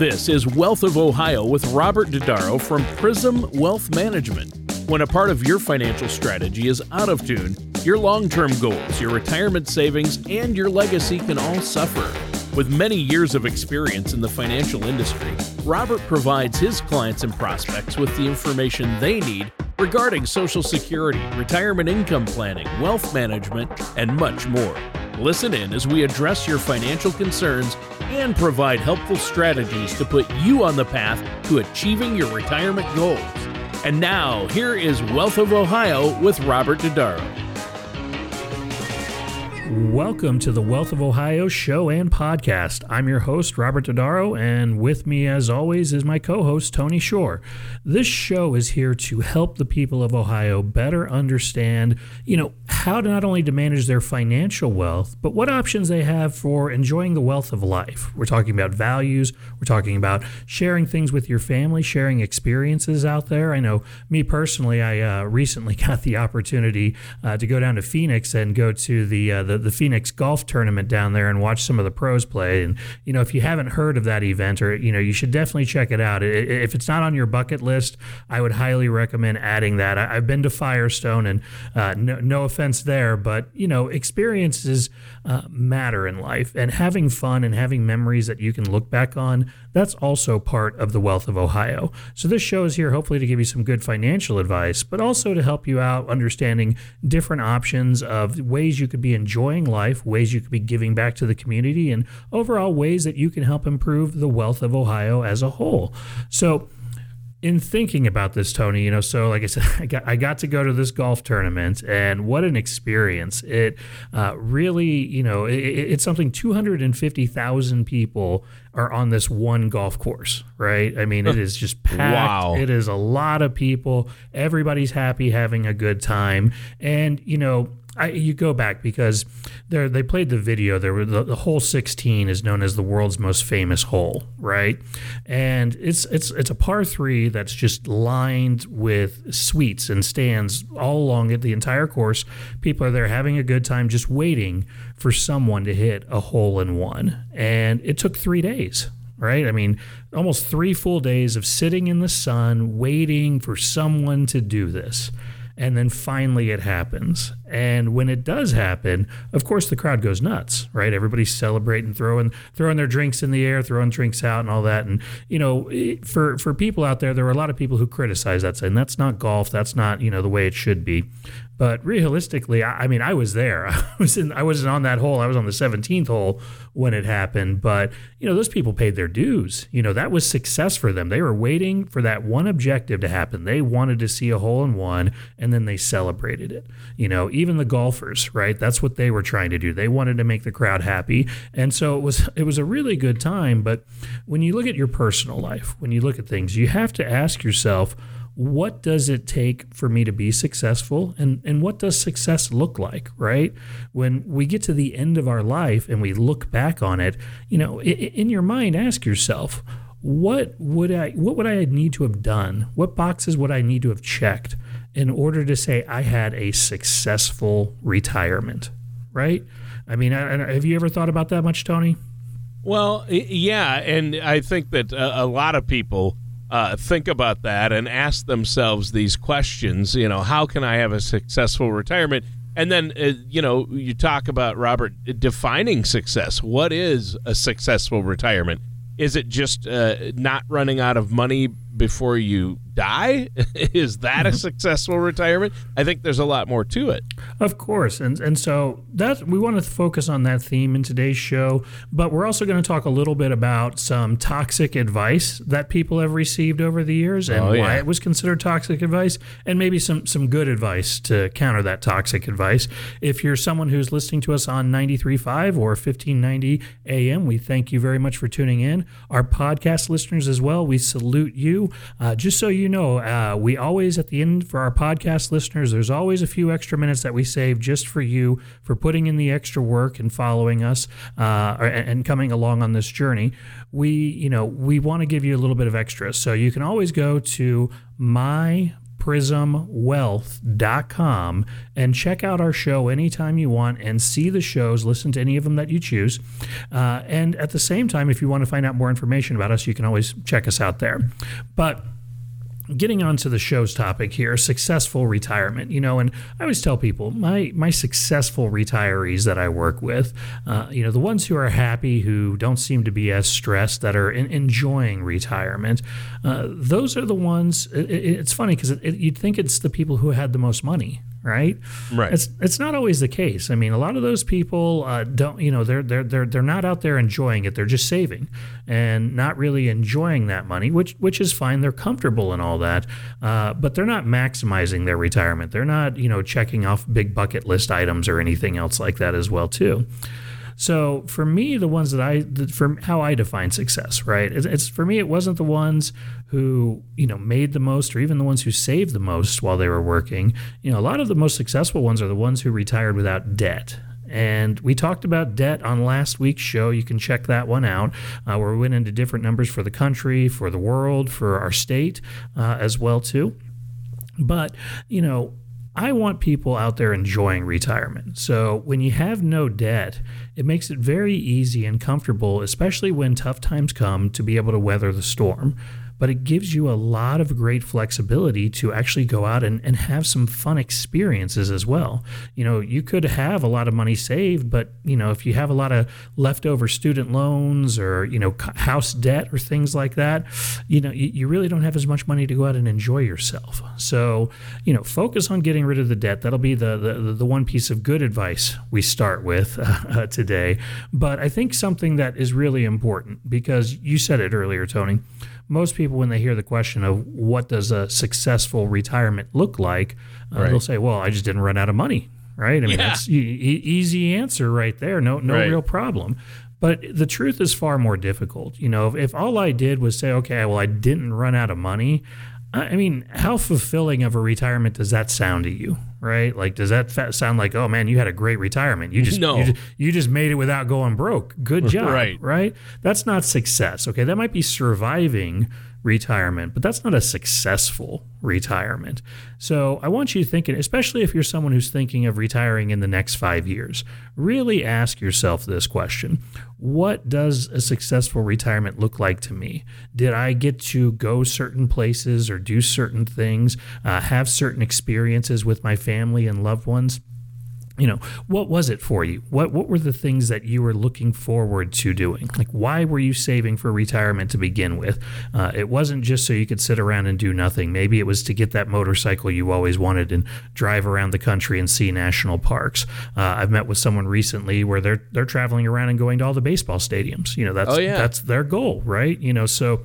This is Wealth of Ohio with Robert Dodaro from Prism Wealth Management. When a part of your financial strategy is out of tune, your long term goals, your retirement savings, and your legacy can all suffer. With many years of experience in the financial industry, Robert provides his clients and prospects with the information they need regarding Social Security, retirement income planning, wealth management, and much more. Listen in as we address your financial concerns and provide helpful strategies to put you on the path to achieving your retirement goals. And now, here is Wealth of Ohio with Robert Dodaro. Welcome to the Wealth of Ohio show and podcast. I'm your host, Robert Dodaro, and with me, as always, is my co host, Tony Shore. This show is here to help the people of Ohio better understand, you know, how to not only to manage their financial wealth, but what options they have for enjoying the wealth of life. We're talking about values, we're talking about sharing things with your family, sharing experiences out there. I know me personally, I uh, recently got the opportunity uh, to go down to Phoenix and go to the, uh, the the Phoenix Golf Tournament down there and watch some of the pros play. And you know, if you haven't heard of that event, or you know, you should definitely check it out. If it's not on your bucket list, I would highly recommend adding that. I've been to Firestone, and uh, no, no, offense there, but you know, experiences uh, matter in life, and having fun and having memories that you can look back on. That's also part of the wealth of Ohio. So this show is here hopefully to give you some good financial advice, but also to help you out understanding different options of ways you could be enjoying enjoying life, ways you could be giving back to the community, and overall ways that you can help improve the wealth of Ohio as a whole. So, in thinking about this, Tony, you know, so like I said, I got, I got to go to this golf tournament, and what an experience! It uh, really, you know, it, it's something 250,000 people are on this one golf course, right? I mean, it is just packed. Wow. It is a lot of people. Everybody's happy, having a good time. And, you know, I, you go back because they played the video. There were the, the hole 16 is known as the world's most famous hole, right? And it's it's it's a par three that's just lined with suites and stands all along it the entire course. People are there having a good time, just waiting for someone to hit a hole in one. And it took three days right? I mean, almost three full days of sitting in the sun waiting for someone to do this and then finally it happens. And when it does happen, of course the crowd goes nuts, right? Everybody's celebrating, throwing throwing their drinks in the air, throwing drinks out, and all that. And you know, for for people out there, there are a lot of people who criticize that, saying that's not golf, that's not you know the way it should be. But realistically, I, I mean, I was there. I was in. I wasn't on that hole. I was on the 17th hole when it happened. But you know, those people paid their dues. You know, that was success for them. They were waiting for that one objective to happen. They wanted to see a hole in one, and then they celebrated it. You know, even the golfers, right? That's what they were trying to do. They wanted to make the crowd happy, and so it was. It was a really good time. But when you look at your personal life, when you look at things, you have to ask yourself what does it take for me to be successful? And, and what does success look like right? When we get to the end of our life and we look back on it you know in, your mind ask yourself what would i what would i need to have done? What boxes would i need to have checked in order to say i had a successful retirement right? I mean have you ever thought about that much tony? Well yeah and i think that a, a lot of people uh, think about that and ask themselves these questions. You know, how can I have a successful retirement? And then, uh, you know, you talk about Robert defining success. What is a successful retirement? Is it just uh, not running out of money before you die? Is that a mm-hmm. successful retirement? I think there's a lot more to it. Of course, and and so that we want to focus on that theme in today's show, but we're also going to talk a little bit about some toxic advice that people have received over the years and oh, yeah. why it was considered toxic advice, and maybe some some good advice to counter that toxic advice. If you're someone who's listening to us on 93.5 or 1590 AM, we thank you very much for tuning in. Our podcast listeners as well, we salute you. Uh, just so you know, uh, we always, at the end for our podcast listeners, there's always a few extra minutes that we save just for you for putting in the extra work and following us uh, and coming along on this journey. We, you know, we want to give you a little bit of extra. So you can always go to my prismwealth.com and check out our show anytime you want and see the shows, listen to any of them that you choose. Uh, and at the same time, if you want to find out more information about us, you can always check us out there. But getting on to the show's topic here successful retirement you know and i always tell people my my successful retirees that i work with uh, you know the ones who are happy who don't seem to be as stressed that are in, enjoying retirement uh, those are the ones it, it's funny because it, it, you'd think it's the people who had the most money right? Right. It's it's not always the case. I mean, a lot of those people uh, don't, you know, they're they're they're they're not out there enjoying it. They're just saving and not really enjoying that money, which which is fine. They're comfortable and all that, uh, but they're not maximizing their retirement. They're not, you know, checking off big bucket list items or anything else like that as well too. So for me, the ones that I, for how I define success, right? It's, it's, for me, it wasn't the ones who you know made the most, or even the ones who saved the most while they were working. You know, a lot of the most successful ones are the ones who retired without debt. And we talked about debt on last week's show. You can check that one out, uh, where we went into different numbers for the country, for the world, for our state uh, as well too. But you know, I want people out there enjoying retirement. So when you have no debt, it makes it very easy and comfortable, especially when tough times come, to be able to weather the storm but it gives you a lot of great flexibility to actually go out and, and have some fun experiences as well. You know, you could have a lot of money saved, but, you know, if you have a lot of leftover student loans or, you know, house debt or things like that, you know, you, you really don't have as much money to go out and enjoy yourself. So, you know, focus on getting rid of the debt. That'll be the, the, the one piece of good advice we start with uh, today. But I think something that is really important because you said it earlier, Tony most people, when they hear the question of what does a successful retirement look like, uh, right. they'll say, "Well, I just didn't run out of money." Right? I mean, yeah. that's e- easy answer right there. No, no right. real problem. But the truth is far more difficult. You know, if, if all I did was say, "Okay, well, I didn't run out of money," I mean, how fulfilling of a retirement does that sound to you, right? Like, does that sound like, oh man, you had a great retirement? You just, no. you, just, you just made it without going broke. Good job, right? Right? That's not success. Okay, that might be surviving retirement, but that's not a successful retirement. So I want you thinking, especially if you're someone who's thinking of retiring in the next five years, really ask yourself this question What does a successful retirement look like to me? Did I get to go certain places or do certain things, uh, have certain experiences with my family and loved ones? You know what was it for you? What what were the things that you were looking forward to doing? Like why were you saving for retirement to begin with? Uh, it wasn't just so you could sit around and do nothing. Maybe it was to get that motorcycle you always wanted and drive around the country and see national parks. Uh, i've met with someone recently where they're they're traveling around and going to all the baseball stadiums. You know that's oh, yeah. that's their goal right? You know so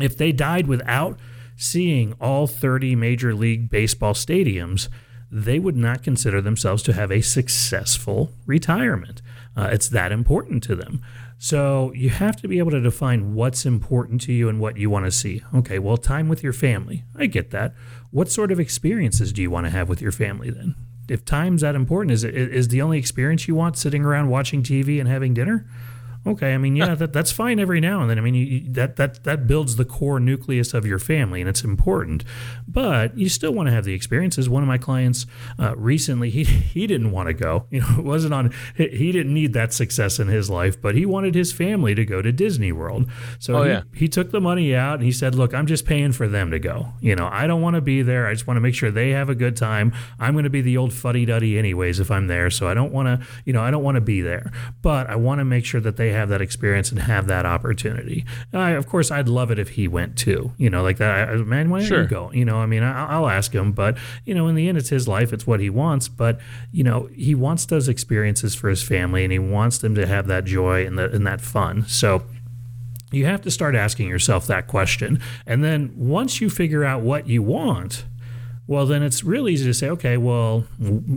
if they died without seeing all 30 major league baseball stadiums they would not consider themselves to have a successful retirement. Uh, it's that important to them. So you have to be able to define what's important to you and what you want to see. Okay, well, time with your family. I get that. What sort of experiences do you want to have with your family then? If time's that important, is it is the only experience you want sitting around watching TV and having dinner? Okay, I mean, yeah, that, that's fine every now and then. I mean, you, that that that builds the core nucleus of your family, and it's important. But you still want to have the experiences. One of my clients uh, recently, he he didn't want to go. You know, it wasn't on. He didn't need that success in his life, but he wanted his family to go to Disney World. So oh, he, yeah. he took the money out and he said, "Look, I'm just paying for them to go. You know, I don't want to be there. I just want to make sure they have a good time. I'm going to be the old fuddy duddy anyways if I'm there. So I don't want to, you know, I don't want to be there, but I want to make sure that they have that experience and have that opportunity. I, of course, I'd love it if he went too. You know, like that. I, man, why don't you go? You know, I mean, I, will ask him, but you know, in the end, it's his life. It's what he wants. But you know, he wants those experiences for his family, and he wants them to have that joy and that and that fun. So you have to start asking yourself that question, and then once you figure out what you want well then it's really easy to say okay well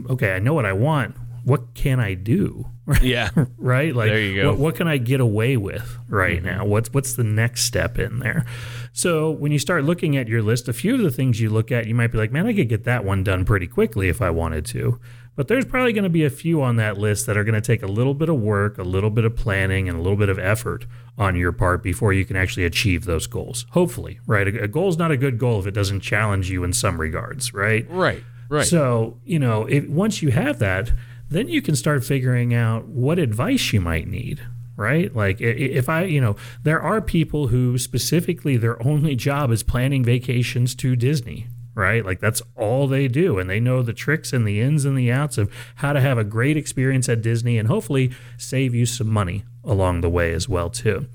okay i know what i want what can I do? Yeah. right? Like there you go. What, what, can I get away with right mm-hmm. now? What's what's the next step in there? So when you start looking at your list, a few of the things you look at, you might be like, man, I could get that one done pretty quickly if I wanted to. But there's probably going to be a few on that list that are going to take a little bit of work, a little bit of planning, and a little bit of effort on your part before you can actually achieve those goals. Hopefully, right? A, a goal is not a good goal if it doesn't challenge you in some regards, right? Right. Right. So, you know, if once you have that, then you can start figuring out what advice you might need, right? Like if I, you know, there are people who specifically their only job is planning vacations to Disney, right? Like that's all they do. And they know the tricks and the ins and the outs of how to have a great experience at Disney and hopefully save you some money along the way as well, too.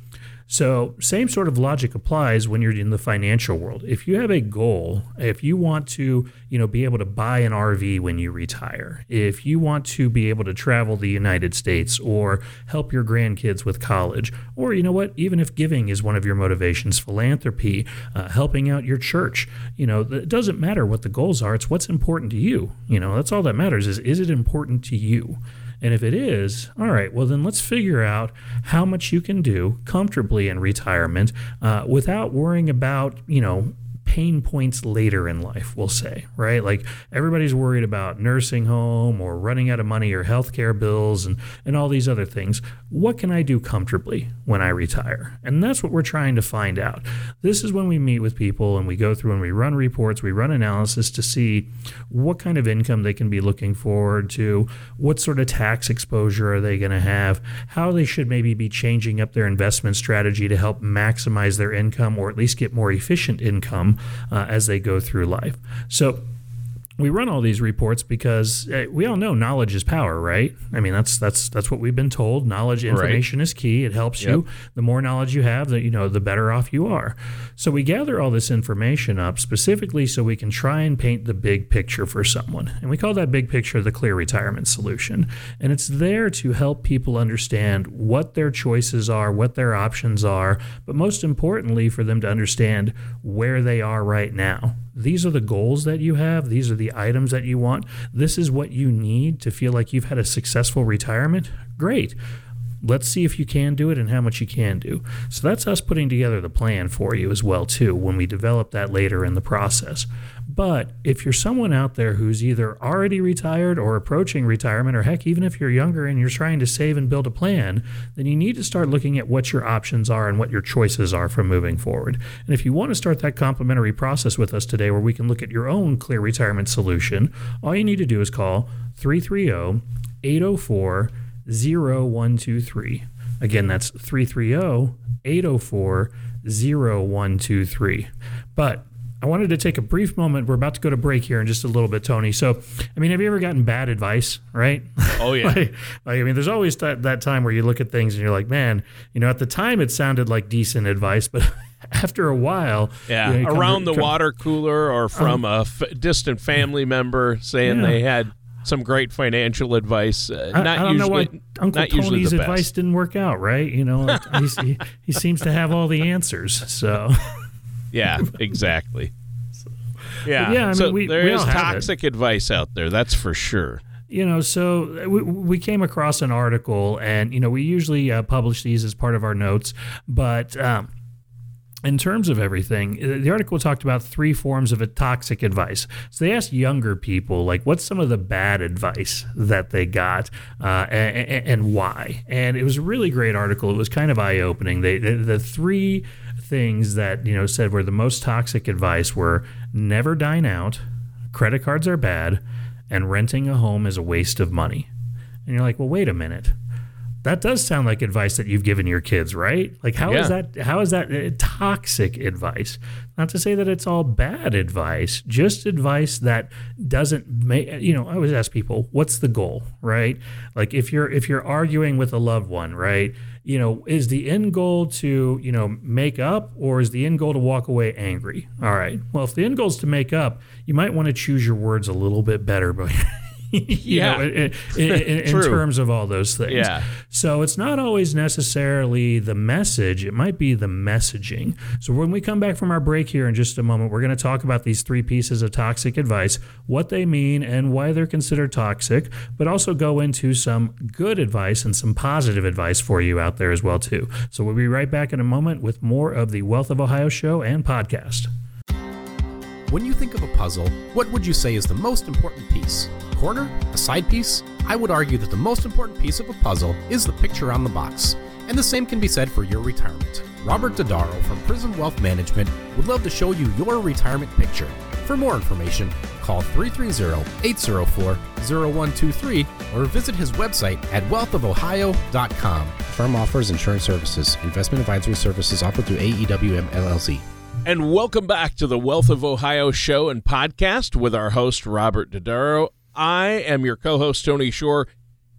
So, same sort of logic applies when you're in the financial world. If you have a goal, if you want to, you know, be able to buy an RV when you retire, if you want to be able to travel the United States or help your grandkids with college, or you know what, even if giving is one of your motivations, philanthropy, uh, helping out your church, you know, it doesn't matter what the goals are, it's what's important to you. You know, that's all that matters is is it important to you? And if it is, all right, well, then let's figure out how much you can do comfortably in retirement uh, without worrying about, you know, pain points later in life, we'll say, right? Like everybody's worried about nursing home or running out of money or healthcare bills and, and all these other things. What can I do comfortably when I retire? And that's what we're trying to find out. This is when we meet with people and we go through and we run reports, we run analysis to see what kind of income they can be looking forward to, what sort of tax exposure are they going to have, how they should maybe be changing up their investment strategy to help maximize their income or at least get more efficient income uh, as they go through life. So we run all these reports because uh, we all know knowledge is power, right? I mean, that's that's that's what we've been told. Knowledge, information right. is key. It helps yep. you. The more knowledge you have, the you know, the better off you are. So we gather all this information up specifically so we can try and paint the big picture for someone, and we call that big picture the clear retirement solution. And it's there to help people understand what their choices are, what their options are, but most importantly, for them to understand where they are right now these are the goals that you have, these are the items that you want, this is what you need to feel like you've had a successful retirement, great. Let's see if you can do it and how much you can do. So that's us putting together the plan for you as well too when we develop that later in the process. But if you're someone out there who's either already retired or approaching retirement, or heck, even if you're younger and you're trying to save and build a plan, then you need to start looking at what your options are and what your choices are for moving forward. And if you want to start that complimentary process with us today where we can look at your own clear retirement solution, all you need to do is call 330 804 0123. Again, that's 330 804 0123. But I wanted to take a brief moment. We're about to go to break here in just a little bit, Tony. So, I mean, have you ever gotten bad advice, right? Oh, yeah. like, like, I mean, there's always that, that time where you look at things and you're like, man, you know, at the time it sounded like decent advice, but after a while, yeah, you know, around the come, water cooler or from um, a f- distant family member saying yeah. they had some great financial advice. Uh, I, not I don't usually, know why Uncle Tony's advice didn't work out, right? You know, he, he seems to have all the answers. So yeah, exactly. Yeah, yeah. I mean, so we, there we is toxic advice out there. That's for sure. You know, so we, we came across an article, and you know, we usually uh, publish these as part of our notes, but. Um, in terms of everything, the article talked about three forms of a toxic advice. So they asked younger people, like, what's some of the bad advice that they got uh, and, and, why? And it was a really great article. It was kind of eye opening. They, the, the three things that you know said were the most toxic advice were never dine out, credit cards are bad, and renting a home is a waste of money. And you're like, well, wait a minute. That does sound like advice that you've given your kids, right? Like how yeah. is that how is that uh, toxic advice? Not to say that it's all bad advice, just advice that doesn't make you know, I always ask people, what's the goal, right? Like if you're if you're arguing with a loved one, right? You know, is the end goal to, you know, make up or is the end goal to walk away angry? All right. Well, if the end goal is to make up, you might want to choose your words a little bit better, but yeah. Know, in, in, in terms of all those things. Yeah. So it's not always necessarily the message, it might be the messaging. So when we come back from our break here in just a moment, we're going to talk about these three pieces of toxic advice, what they mean and why they're considered toxic, but also go into some good advice and some positive advice for you out there as well too. So we'll be right back in a moment with more of the Wealth of Ohio show and podcast. When you think of a puzzle, what would you say is the most important piece? Quarter? A side piece? I would argue that the most important piece of a puzzle is the picture on the box. And the same can be said for your retirement. Robert Dodaro from Prism Wealth Management would love to show you your retirement picture. For more information, call 330-804-0123 or visit his website at wealthofohio.com. The firm offers insurance services. Investment advisory services offered through AEWM LLC. And welcome back to the Wealth of Ohio show and podcast with our host, Robert Dodaro. I am your co host, Tony Shore.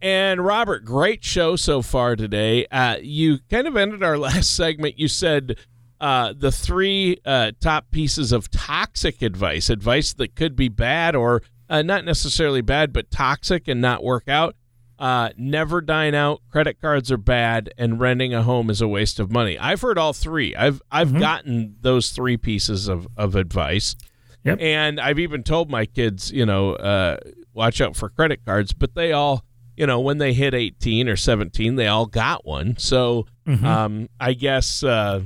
And Robert, great show so far today. Uh, you kind of ended our last segment. You said uh, the three uh, top pieces of toxic advice, advice that could be bad or uh, not necessarily bad, but toxic and not work out. Uh, never dine out. Credit cards are bad, and renting a home is a waste of money. I've heard all three. I've I've mm-hmm. gotten those three pieces of of advice, yep. and I've even told my kids, you know, uh, watch out for credit cards. But they all, you know, when they hit eighteen or seventeen, they all got one. So mm-hmm. um, I guess uh,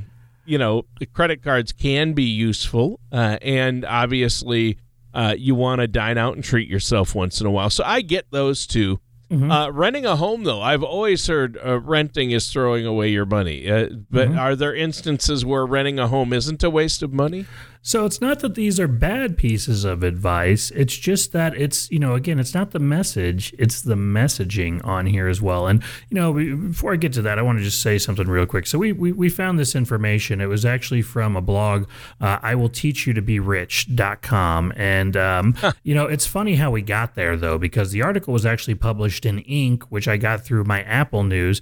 you know the credit cards can be useful, uh, and obviously. Uh, you want to dine out and treat yourself once in a while. So I get those two. Mm-hmm. Uh, renting a home, though, I've always heard uh, renting is throwing away your money. Uh, but mm-hmm. are there instances where renting a home isn't a waste of money? So it's not that these are bad pieces of advice. It's just that it's, you know, again, it's not the message, it's the messaging on here as well. And, you know, before I get to that, I want to just say something real quick. So we, we, we found this information. It was actually from a blog, uh, I will teach you to be rich.com. And, um, you know, it's funny how we got there, though, because the article was actually published in Inc., which I got through my Apple News.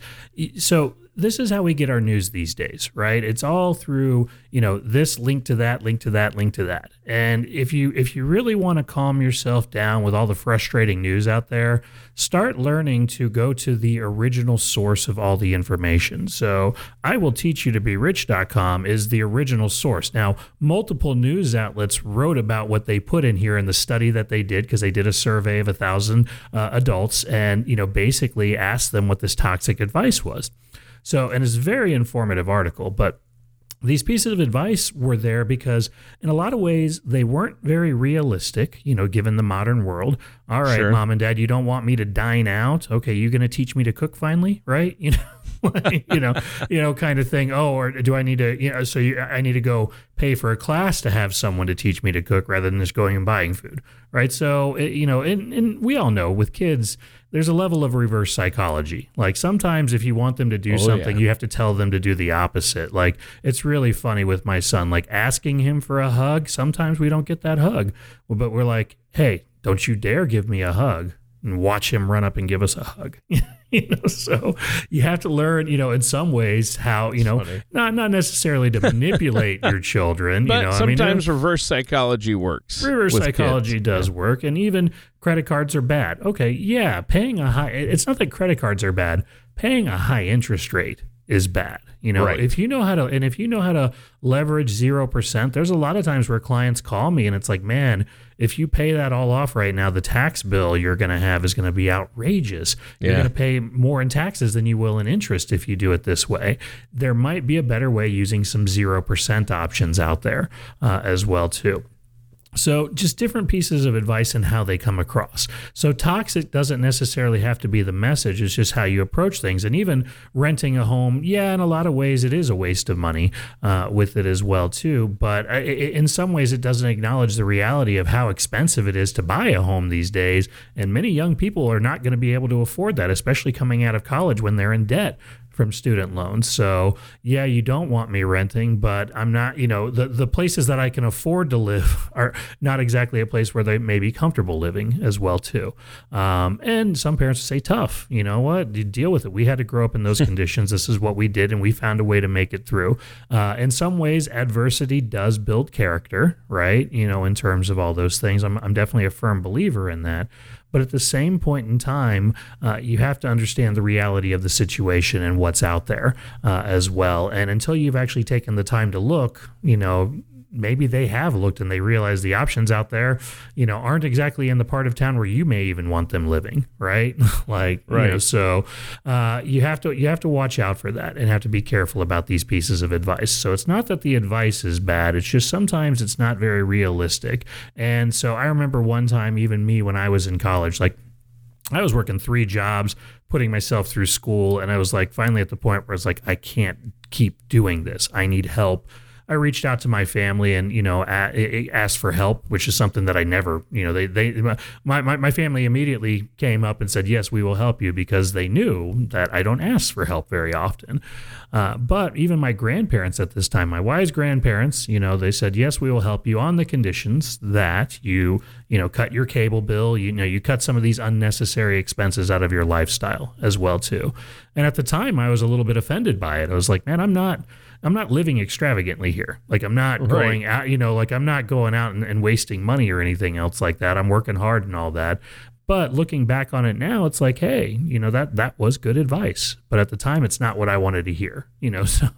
So this is how we get our news these days, right? It's all through, you know, this link to that, link to that, link to that. And if you if you really want to calm yourself down with all the frustrating news out there, start learning to go to the original source of all the information. So, I will teach you to be rich.com is the original source. Now, multiple news outlets wrote about what they put in here in the study that they did because they did a survey of a thousand uh, adults and, you know, basically asked them what this toxic advice was. So, and it's a very informative article, but these pieces of advice were there because in a lot of ways they weren't very realistic you know given the modern world. All right sure. mom and dad you don't want me to dine out. Okay you're going to teach me to cook finally right? You know you know you know kind of thing. Oh or do i need to you know so you, i need to go pay for a class to have someone to teach me to cook rather than just going and buying food right? So it, you know and, and we all know with kids there's a level of reverse psychology. Like sometimes if you want them to do oh, something, yeah. you have to tell them to do the opposite. Like it's really funny with my son, like asking him for a hug. Sometimes we don't get that hug, but we're like, hey, don't you dare give me a hug and watch him run up and give us a hug. you know, so you have to learn, you know, in some ways how, you know, not not necessarily to manipulate your children. But you know, sometimes I mean, reverse psychology works. Reverse psychology kids. does yeah. work, and even credit cards are bad. Okay, yeah, paying a high. It's not that credit cards are bad. Paying a high interest rate is bad. You know, right. if you know how to, and if you know how to leverage 0%, there's a lot of times where clients call me and it's like, man, if you pay that all off right now, the tax bill you're going to have is going to be outrageous. Yeah. You're going to pay more in taxes than you will in interest if you do it this way. There might be a better way using some 0% options out there uh, as well, too. So, just different pieces of advice and how they come across. So, toxic doesn't necessarily have to be the message, it's just how you approach things. And even renting a home, yeah, in a lot of ways, it is a waste of money uh, with it as well, too. But in some ways, it doesn't acknowledge the reality of how expensive it is to buy a home these days. And many young people are not going to be able to afford that, especially coming out of college when they're in debt from student loans. So, yeah, you don't want me renting, but I'm not, you know, the, the places that I can afford to live are not exactly a place where they may be comfortable living as well, too. Um, and some parents say, tough, you know what, you deal with it. We had to grow up in those conditions. This is what we did, and we found a way to make it through. Uh, in some ways, adversity does build character, right? You know, in terms of all those things. I'm, I'm definitely a firm believer in that. But at the same point in time, uh, you have to understand the reality of the situation and what's out there uh, as well. And until you've actually taken the time to look, you know, maybe they have looked and they realize the options out there, you know, aren't exactly in the part of town where you may even want them living, right? like, right. You know, so uh, you have to you have to watch out for that and have to be careful about these pieces of advice. So it's not that the advice is bad; it's just sometimes it's not very realistic. And so I remember one time, even me when I was in college, like I was working three jobs, putting myself through school, and I was like finally at the point where I was like, I can't keep doing this. I need help. I reached out to my family and you know asked for help, which is something that I never you know they they my, my my family immediately came up and said yes we will help you because they knew that I don't ask for help very often. Uh, but even my grandparents at this time, my wise grandparents, you know, they said yes we will help you on the conditions that you you know cut your cable bill, you know you cut some of these unnecessary expenses out of your lifestyle as well too. And at the time I was a little bit offended by it. I was like, man, I'm not. I'm not living extravagantly here. Like I'm not right. going out, you know, like I'm not going out and, and wasting money or anything else like that. I'm working hard and all that. But looking back on it now, it's like, hey, you know that that was good advice. But at the time, it's not what I wanted to hear. You know, so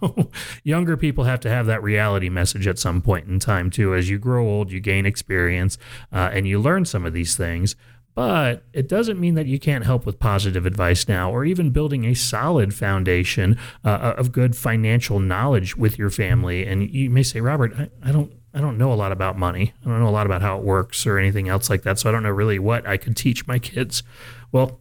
younger people have to have that reality message at some point in time too. As you grow old, you gain experience uh, and you learn some of these things. But it doesn't mean that you can't help with positive advice now or even building a solid foundation uh, uh, of good financial knowledge with your family. And you may say, Robert, I, I don't I don't know a lot about money. I don't know a lot about how it works or anything else like that. So I don't know really what I could teach my kids. Well,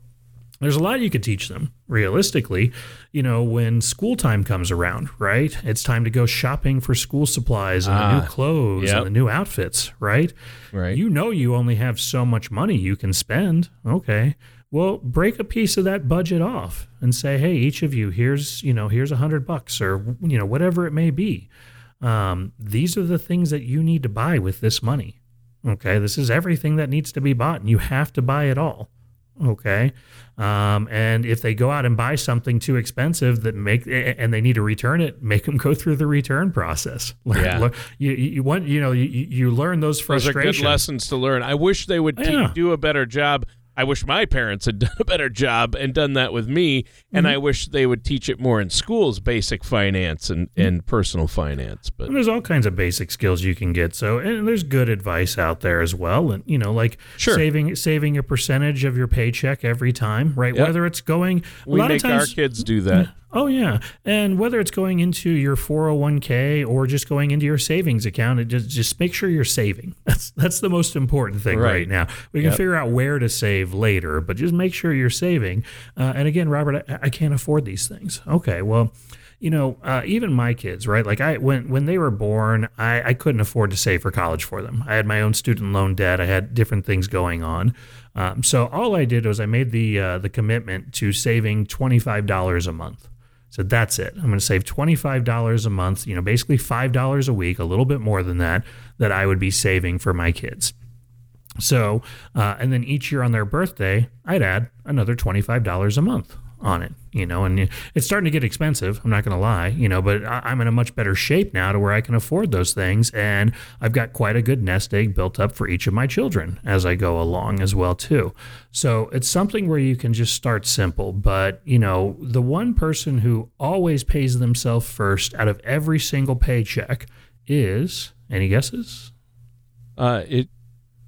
there's a lot you could teach them realistically you know when school time comes around right? It's time to go shopping for school supplies and the new ah, clothes yep. and the new outfits right? Right. You know you only have so much money you can spend. Okay. Well break a piece of that budget off and say hey each of you here's you know here's a hundred bucks or you know whatever it may be. Um, these are the things that you need to buy with this money. Okay. This is everything that needs to be bought and you have to buy it all. Okay um, and if they go out and buy something too expensive that make and they need to return it make them go through the return process yeah. you, you want you know you, you learn those frustrations those are good lessons to learn i wish they would yeah. do a better job I wish my parents had done a better job and done that with me. And mm-hmm. I wish they would teach it more in schools, basic finance and, mm-hmm. and personal finance. But and there's all kinds of basic skills you can get. So and there's good advice out there as well. And you know, like sure. saving saving a percentage of your paycheck every time, right? Yep. Whether it's going a we lot make of times, our kids do that. Oh yeah, and whether it's going into your 401k or just going into your savings account, it just just make sure you're saving. That's that's the most important thing right, right now. We can yep. figure out where to save later, but just make sure you're saving. Uh, and again, Robert, I, I, can't afford these things. Okay, well. You know, uh, even my kids, right? Like I, when when they were born, I, I couldn't afford to save for college for them. I had my own student loan debt. I had different things going on. Um, so all I did was I made the uh, the commitment to saving twenty five dollars a month. So that's it. I'm going to save $25 a month, you know, basically $5 a week, a little bit more than that, that I would be saving for my kids. So, uh, and then each year on their birthday, I'd add another $25 a month on it, you know, and it's starting to get expensive. I'm not going to lie, you know, but I'm in a much better shape now to where I can afford those things. And I've got quite a good nest egg built up for each of my children as I go along as well, too. So it's something where you can just start simple. But, you know, the one person who always pays themselves first out of every single paycheck is any guesses? Uh, it,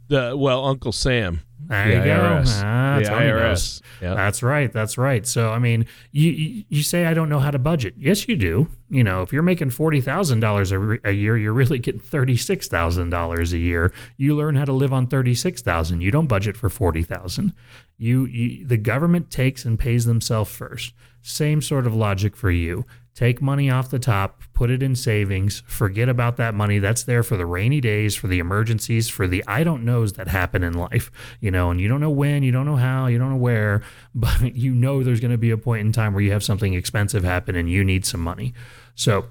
the, well, Uncle Sam. There the you IRS. go. Ah, the IRS. Yep. That's right. That's right. So, I mean, you you say I don't know how to budget. Yes, you do. You know, if you're making forty thousand dollars a year, you're really getting thirty six thousand dollars a year. You learn how to live on thirty six thousand. You don't budget for forty thousand. You, you the government takes and pays themselves first. Same sort of logic for you take money off the top, put it in savings, forget about that money. That's there for the rainy days, for the emergencies, for the I don't knows that happen in life, you know, and you don't know when, you don't know how, you don't know where, but you know there's going to be a point in time where you have something expensive happen and you need some money. So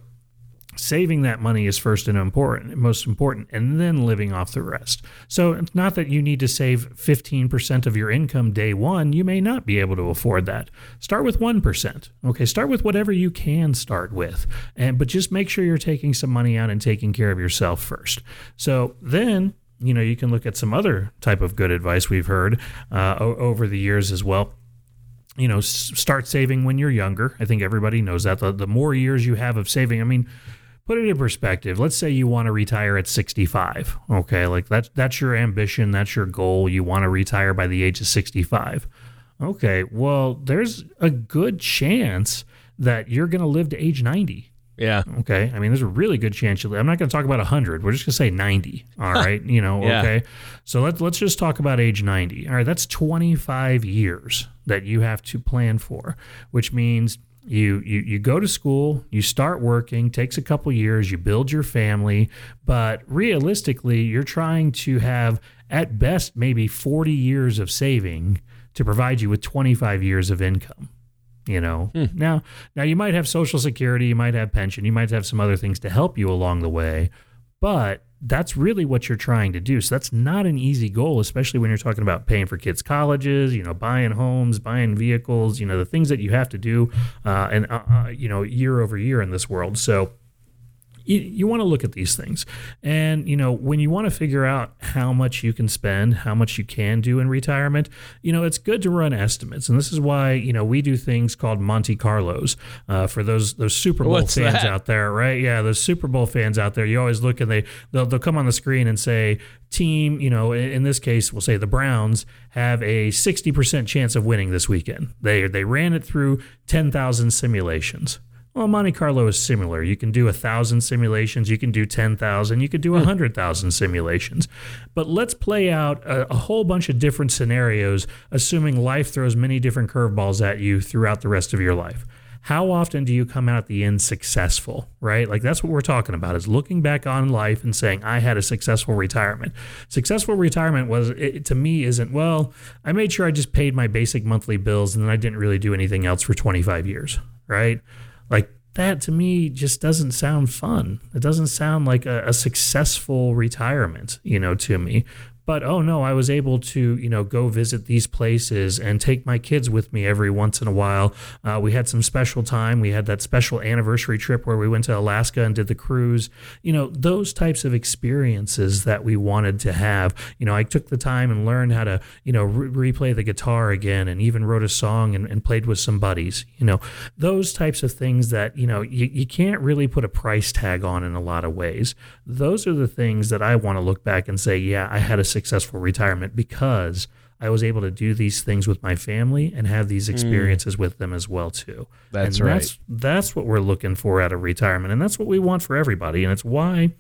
saving that money is first and important, most important, and then living off the rest. So it's not that you need to save 15% of your income day one. You may not be able to afford that. Start with 1%. Okay, start with whatever you can start with. And but just make sure you're taking some money out and taking care of yourself first. So then you know you can look at some other type of good advice we've heard uh, over the years as well you know start saving when you're younger i think everybody knows that the, the more years you have of saving i mean put it in perspective. Let's say you want to retire at 65. Okay, like that's that's your ambition, that's your goal. You want to retire by the age of 65. Okay, well, there's a good chance that you're going to live to age 90. Yeah. Okay. I mean, there's a really good chance you. Live. I'm not going to talk about 100. We're just going to say 90. All right. You know. Yeah. Okay. So let's let's just talk about age 90. All right. That's 25 years that you have to plan for, which means you you you go to school, you start working, takes a couple years, you build your family, but realistically, you're trying to have at best maybe 40 years of saving to provide you with 25 years of income you know? Hmm. Now now you might have social security you might have pension you might have some other things to help you along the way but that's really what you're trying to do. So that's not an easy goal especially when you're talking about paying for kids colleges you know buying homes buying vehicles you know the things that you have to do uh, and uh, uh, you know year over year in this world. So you, you want to look at these things. And, you know, when you want to figure out how much you can spend, how much you can do in retirement, you know, it's good to run estimates. And this is why, you know, we do things called Monte Carlos uh, for those those Super Bowl What's fans that? out there, right? Yeah, those Super Bowl fans out there. You always look and they they'll, they'll come on the screen and say, team, you know, in, this case, we'll say the Browns have a 60% chance of winning this weekend. They they ran it through 10,000 simulations. Well, Monte Carlo is similar. You can do a thousand simulations, you can do 10,000, you could do a hmm. 100,000 simulations. But let's play out a, a whole bunch of different scenarios, assuming life throws many different curveballs at you throughout the rest of your life. How often do you come out at the end successful, right? Like that's what we're talking about is looking back on life and saying, I had a successful retirement. Successful retirement was, it, to me, isn't, well, I made sure I just paid my basic monthly bills and then I didn't really do anything else for 25 years, right? Like that to me just doesn't sound fun. It doesn't sound like a, a successful retirement, you know, to me. But oh no, I was able to, you know, go visit these places and take my kids with me every once in a while. Uh, we had some special time. We had that special anniversary trip where we went to Alaska and did the cruise. You know, those types of experiences that we wanted to have. You know, I took the time and learned how to, you know, re- replay the guitar again and even wrote a song and, and played with some buddies. You know, those types of things that, you know, you, you can't really put a price tag on in a lot of ways. Those are the things that I want to look back and say, yeah, I had a successful retirement because I was able to do these things with my family and have these hmm. experiences with them as well too. That's and right. That's that's what we're looking for out of retirement, and that's what we want for everybody, and it's why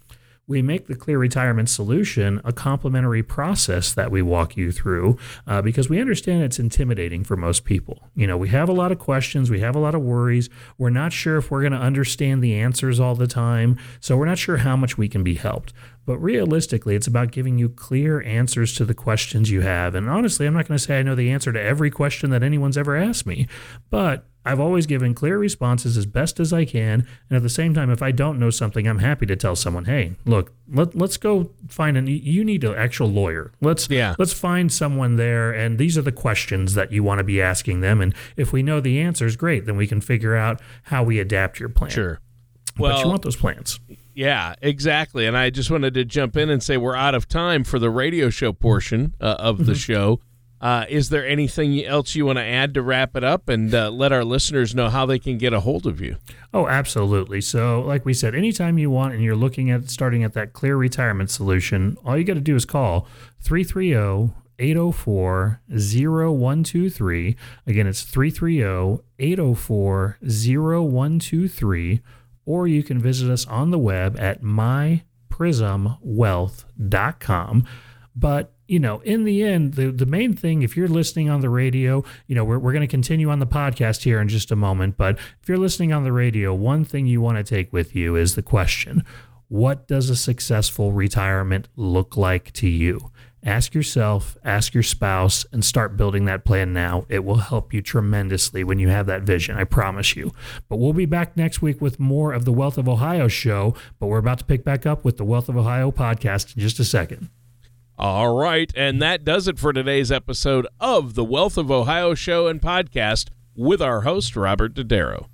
we make the clear retirement solution a complimentary process that we walk you through uh, because we understand it's intimidating for most people. You know, we have a lot of questions, we have a lot of worries. We're not sure if we're going to understand the answers all the time, so we're not sure how much we can be helped. But realistically, it's about giving you clear answers to the questions you have. And honestly, I'm not going to say I know the answer to every question that anyone's ever asked me, but I've always given clear responses as best as I can. And at the same time, if I don't know something, I'm happy to tell someone, hey, look, let, let's go find an, you need an actual lawyer. Let's, Yeah. let's find someone there. And these are the questions that you want to be asking them. And if we know the answers, great. Then we can figure out how we adapt your plan. Sure. but Well, you want those plans. Yeah, exactly. And I just wanted to jump in and say we're out of time for the radio show portion uh, of the show. Uh, is there anything else you want to add to wrap it up and uh, let our listeners know how they can get a hold of you? Oh, absolutely. So, like we said, anytime you want and you're looking at starting at that clear retirement solution, all you got to do is call oh, 330 804 0123. Again, it's oh, 330 804 0123. Or you can visit us on the web at myprismwealth.com. But you know, in the end, the, the main thing, if you're listening on the radio, you know, we're, we're going to continue on the podcast here in just a moment. But if you're listening on the radio, one thing you want to take with you is the question What does a successful retirement look like to you? Ask yourself, ask your spouse, and start building that plan now. It will help you tremendously when you have that vision, I promise you. But we'll be back next week with more of the Wealth of Ohio show. But we're about to pick back up with the Wealth of Ohio podcast in just a second. All right. And that does it for today's episode of the Wealth of Ohio show and podcast with our host, Robert Dodaro.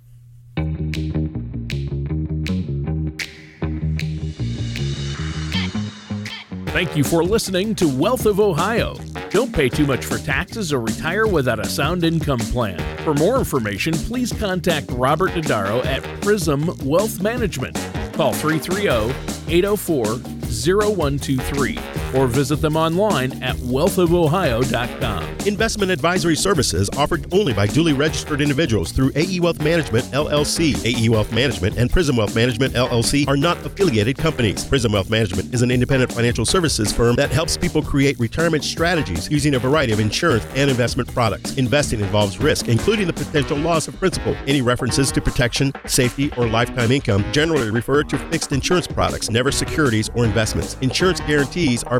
Thank you for listening to Wealth of Ohio. Don't pay too much for taxes or retire without a sound income plan. For more information, please contact Robert Dodaro at Prism Wealth Management. Call 330 804 0123 or visit them online at wealthofohio.com. Investment advisory services offered only by duly registered individuals through AE Wealth Management LLC. AE Wealth Management and Prism Wealth Management LLC are not affiliated companies. Prism Wealth Management is an independent financial services firm that helps people create retirement strategies using a variety of insurance and investment products. Investing involves risk, including the potential loss of principal. Any references to protection, safety, or lifetime income generally refer to fixed insurance products, never securities or investments. Insurance guarantees are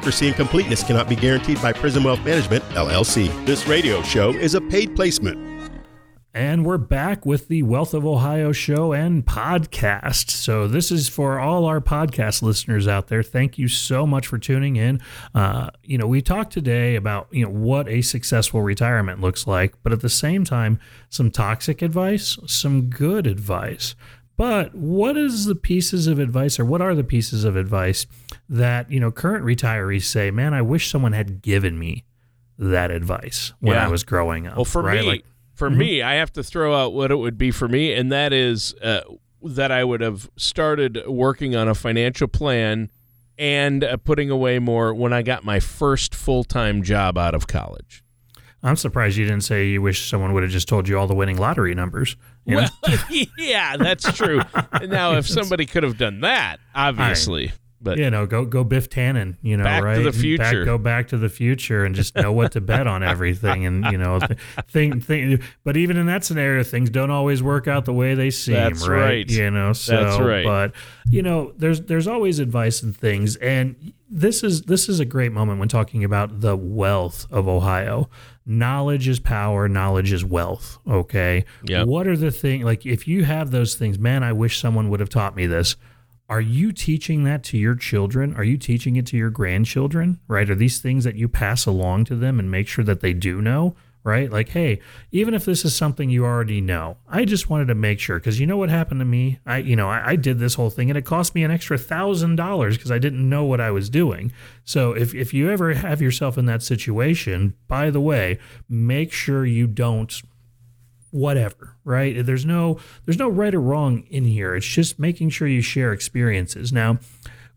accuracy and completeness cannot be guaranteed by Prism Wealth Management, LLC. This radio show is a paid placement. And we're back with the Wealth of Ohio show and podcast. So, this is for all our podcast listeners out there. Thank you so much for tuning in. Uh, you know, we talked today about, you know, what a successful retirement looks like, but at the same time, some toxic advice, some good advice. But what is the pieces of advice or what are the pieces of advice that, you know, current retirees say, man, I wish someone had given me that advice when Yeah. I was growing up. Well, for right? me, Like, for me, I have to throw out what it would be for me, and that is uh, that I would have started working on a financial plan and uh, putting away more when I got my first full time job out of college. I'm surprised you didn't say you wish someone would have just told you all the winning lottery numbers. Well, yeah, that's true. now, if somebody could have done that, obviously, but you know, go go Biff Tannen, you know, Back to right? the future. Back, go back to the future and just know what to bet on everything, and you know, think think. But even in that scenario, things don't always work out the way they seem. That's right. You know, so That's right. but you know, there's there's always advice and things, and this is this is a great moment when talking about the wealth of Ohio. Knowledge is power. Knowledge is wealth. Okay. Yep. What are the things like if you have those things? Man, I wish someone would have taught me this. Are you teaching that to your children? Are you teaching it to your grandchildren? Right? Are these things that you pass along to them and make sure that they do know? Right? Like, hey, even if this is something you already know, I just wanted to make sure because you know what happened to me. I, you know, I, I did this whole thing and it cost me an extra thousand dollars because I didn't know what I was doing. So if if you ever have yourself in that situation, by the way, make sure you don't whatever right there's no there's no right or wrong in here it's just making sure you share experiences now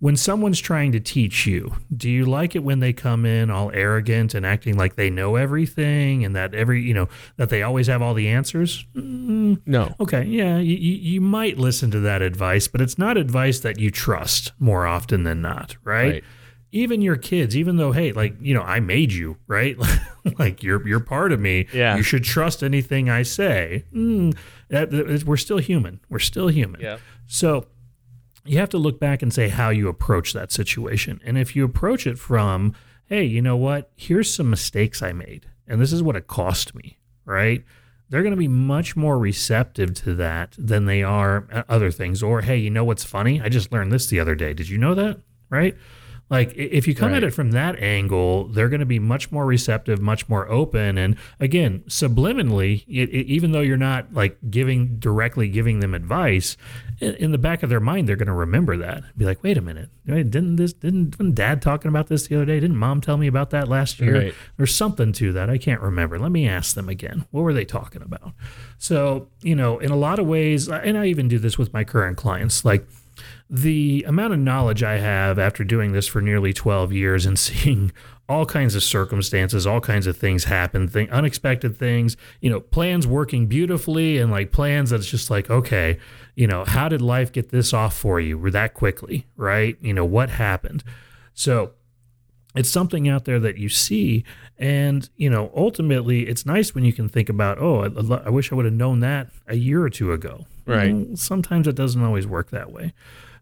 when someone's trying to teach you do you like it when they come in all arrogant and acting like they know everything and that every you know that they always have all the answers no. okay yeah you, you you might listen to that advice but it's not advice that you trust more often than not right, Right. even your kids even though hey like you know i made you right like you're you're part of me Yeah. you should trust anything i say mm, that, that- we're still human we're still human Yeah. so you have to look back and say how you approach that situation. And if you approach it from, hey, you know what? Here's some mistakes I made, and this is what it cost me, right? They're going to be much more receptive to that than they are other things. Or, hey, you know what's funny? I just learned this the other day. Did you know that? Right? Like, if you come at it from that angle, they're going to be much more receptive, much more open. And again, subliminally, it, it- even though you're not like giving directly giving them advice, in, in the back of their mind, they're going to remember that. Be like, wait a minute, wait, didn't this didn't, didn't Dad talking about this the other day? Didn't Mom tell me about that last year? Right. There's something to that. I can't remember. Let me ask them again. What were they talking about? So you know, in a lot of ways, and I even do this with my current clients, like the amount of knowledge I have after doing this for nearly 12 years and seeing all kinds of circumstances, all kinds of things happen, thing, unexpected things, you know, plans working beautifully and like plans that's just like, okay, you know, how did life get this off for you that quickly, right? You know, what happened? So it's something out there that you see and you know ultimately it's nice when you can think about oh i, I wish i would have known that a year or two ago right you know, sometimes it doesn't always work that way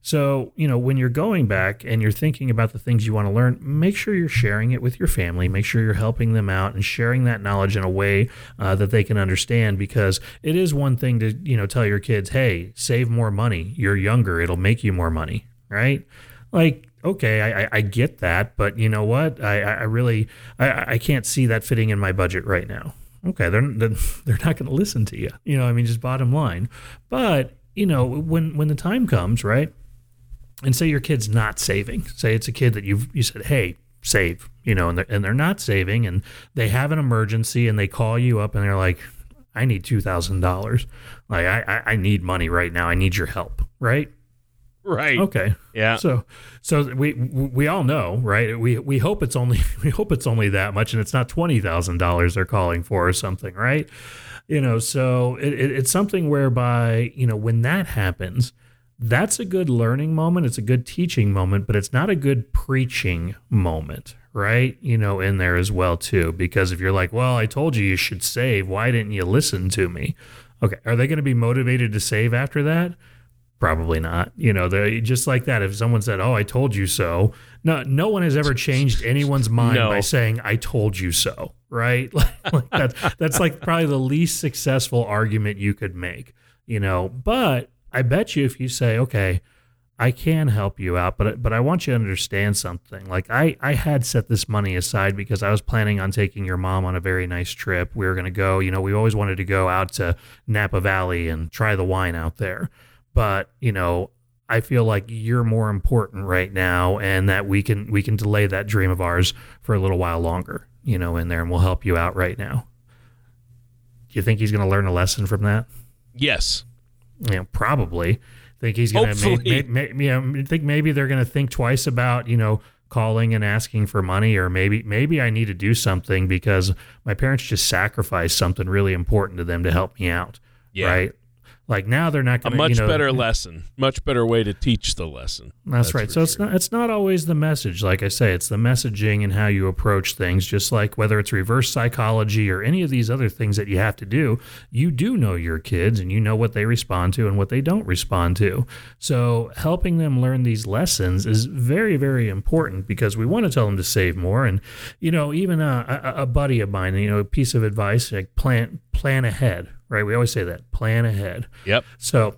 so you know when you're going back and you're thinking about the things you want to learn make sure you're sharing it with your family make sure you're helping them out and sharing that knowledge in a way uh, that they can understand because it is one thing to you know tell your kids hey save more money you're younger it'll make you more money right like okay, I, I get that, but you know what? I, I really I, I can't see that fitting in my budget right now. Okay, they're they're not going to listen to you. You know, I mean, just bottom line. But you know, when when the time comes, right? And say your kid's not saving. Say it's a kid that you've you said, hey, save. You know, and they're and they're not saving, and they have an emergency, and they call you up, and they're like, I need two thousand dollars. Like I I need money right now. I need your help. Right Right. Okay. Yeah. So, so we we all know, right? We we hope it's only we hope it's only that much, and it's not twenty thousand dollars they're calling for or something, right? You know, so it, it, it's something whereby you know when that happens, that's a good learning moment. It's a good teaching moment, but it's not a good preaching moment, right? You know, in there as well too, because if you're like, well, I told you you should save, why didn't you listen to me? Okay, are they going to be motivated to save after that? Probably not. You know, just like that. If someone said, "Oh, I told you so," no, no one has ever changed anyone's mind no. by saying, "I told you so." Right? like that's that's like probably the least successful argument you could make. You know, but I bet you if you say, "Okay, I can help you out, but but I want you to understand something. Like I I had set this money aside because I was planning on taking your mom on a very nice trip. We were going to go. You know, we always wanted to go out to Napa Valley and try the wine out there." but you know I feel like you're more important right now, and that we can we can delay that dream of ours for a little while longer. You know, in there, and we'll help you out right now. Do you think he's going to learn a lesson from that? Yes. You know, probably. Think he's going to. May, may, may, you know, think maybe they're going to think twice about you know calling and asking for money, or maybe maybe I need to do something because my parents just sacrificed something really important to them to help me out. Yeah. Right like now they're not going to a much you know, better lesson, much better way to teach the lesson. That's, that's right. So sure. it's not it's not always the message. Like I say, it's the messaging and how you approach things. Just like whether it's reverse psychology or any of these other things that you have to do, you do know your kids and you know what they respond to and what they don't respond to. So helping them learn these lessons is very very important because we want to tell them to save more. And you know, even a, a, a buddy of mine, you know, a piece of advice like plan plan ahead right? We always say that plan ahead. Yep. So,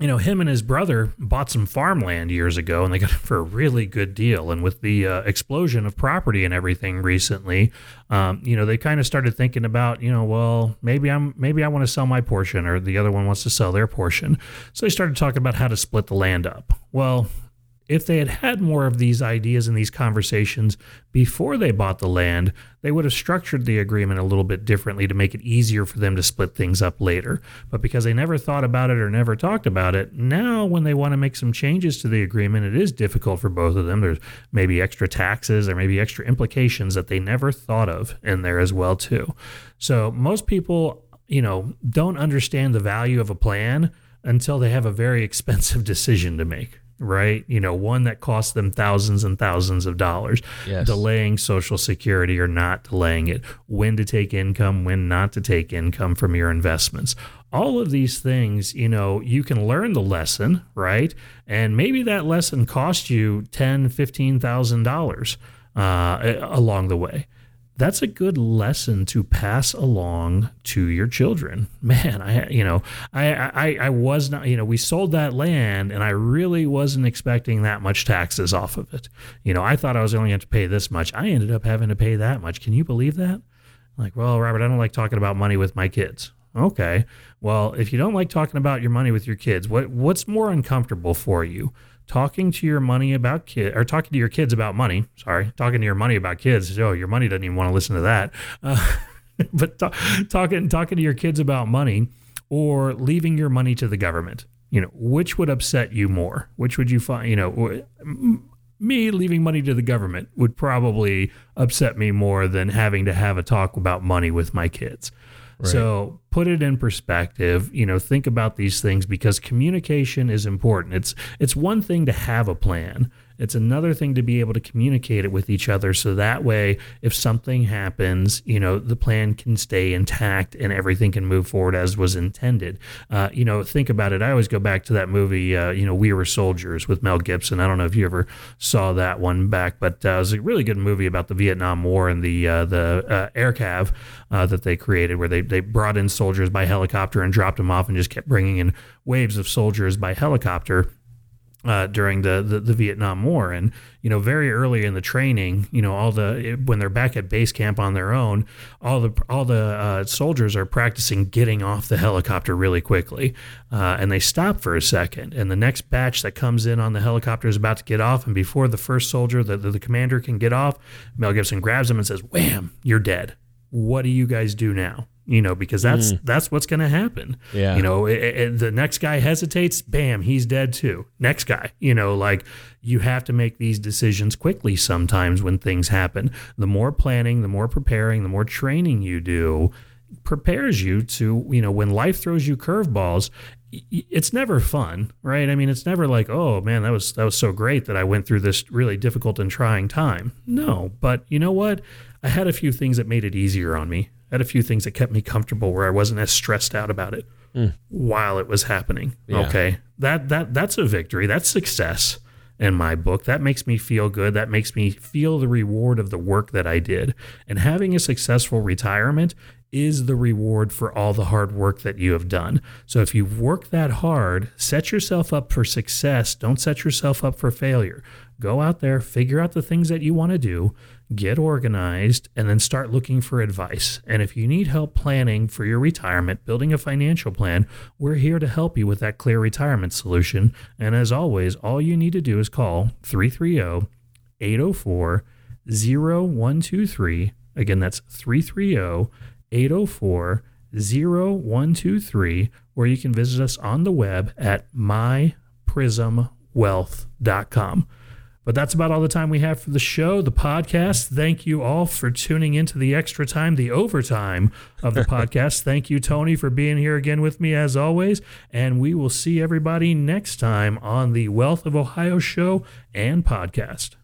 you know, him and his brother bought some farmland years ago and they got it for a really good deal. And with the uh, explosion of property and everything recently, um, you know, they kind of started thinking about, you know, well, maybe I'm, maybe I want to sell my portion or the other one wants to sell their portion. So they started talking about how to split the land up. Well, if they had had more of these ideas and these conversations before they bought the land, they would have structured the agreement a little bit differently to make it easier for them to split things up later. But because they never thought about it or never talked about it, now when they want to make some changes to the agreement, it is difficult for both of them. There's maybe extra taxes or maybe extra implications that they never thought of in there as well too. So most people, you know, don't understand the value of a plan until they have a very expensive decision to make right? You know, one that costs them thousands and thousands of dollars. Yes. Delaying Social Security or not delaying it, when to take income, when not to take income from your investments. All of these things, you know, you can learn the lesson, right? And maybe that lesson cost you ten, fifteen thousand dollars uh, along the way that's a good lesson to pass along to your children. Man, I you know, I, I I was not you know, we sold that land and I really wasn't expecting that much taxes off of it. You know, I thought I was only going to pay this much. I ended up having to pay that much. Can you believe that? Like, well, Robert, I don't like talking about money with my kids. Okay. Well, if you don't like talking about your money with your kids, what what's more uncomfortable for you? Talking to your money about kid or talking to your kids about money. Sorry, talking to your money about kids. Oh, your money doesn't even want to listen to that. Uh, but talking talking to your kids about money or leaving your money to the government. You know, which would upset you more? Which would you find? You know, me leaving money to the government would probably upset me more than having to have a talk about money with my kids. Right. So put it in perspective, you know, think about these things because communication is important. It's it's one thing to have a plan. It's another thing to be able to communicate it with each other so that way if something happens, you know, the plan can stay intact and everything can move forward as was intended. Uh, you know, think about it. I always go back to that movie, uh, you know, We Were Soldiers with Mel Gibson. I don't know if you ever saw that one back, but uh, it was a really good movie about the Vietnam War and the uh, the uh, air cav uh, that they created where they, they brought in soldiers by helicopter and dropped them off and just kept bringing in waves of soldiers by helicopter uh, during the, the, the Vietnam War, and you know, very early in the training, you know, all the when they're back at base camp on their own, all the all the uh, soldiers are practicing getting off the helicopter really quickly, uh, and they stop for a second, and the next batch that comes in on the helicopter is about to get off, and before the first soldier, the, the, the commander can get off, Mel Gibson grabs him and says, "Wham! You're dead. What do you guys do now?" You know, because that's mm. that's what's going to happen. Yeah. You know, it, it, the next guy hesitates, bam, he's dead too. Next guy, you know, like you have to make these decisions quickly sometimes when things happen. The more planning, the more preparing, the more training you do prepares you to, you know, when life throws you curveballs, it's never fun, right? I mean, it's never like, oh man, that was that was so great that I went through this really difficult and trying time. No, but you know what? I had a few things that made it easier on me had a few things that kept me comfortable where I wasn't as stressed out about it mm. while it was happening. Yeah. Okay. That that that's a victory. That's success in my book. That makes me feel good. That makes me feel the reward of the work that I did. And having a successful retirement is the reward for all the hard work that you have done. So if you've worked that hard, set yourself up for success. Don't set yourself up for failure. Go out there, figure out the things that you want to do, get organized, and then start looking for advice. And if you need help planning for your retirement, building a financial plan, we're here to help you with that clear retirement solution. And as always, all you need to do is call 330 804 0123. Again, that's 330 804 0123, or you can visit us on the web at myprismwealth.com. But that's about all the time we have for the show, the podcast. Thank you all for tuning into the extra time, the overtime of the podcast. Thank you, Tony, for being here again with me as always. And we will see everybody next time on the Wealth of Ohio show and podcast.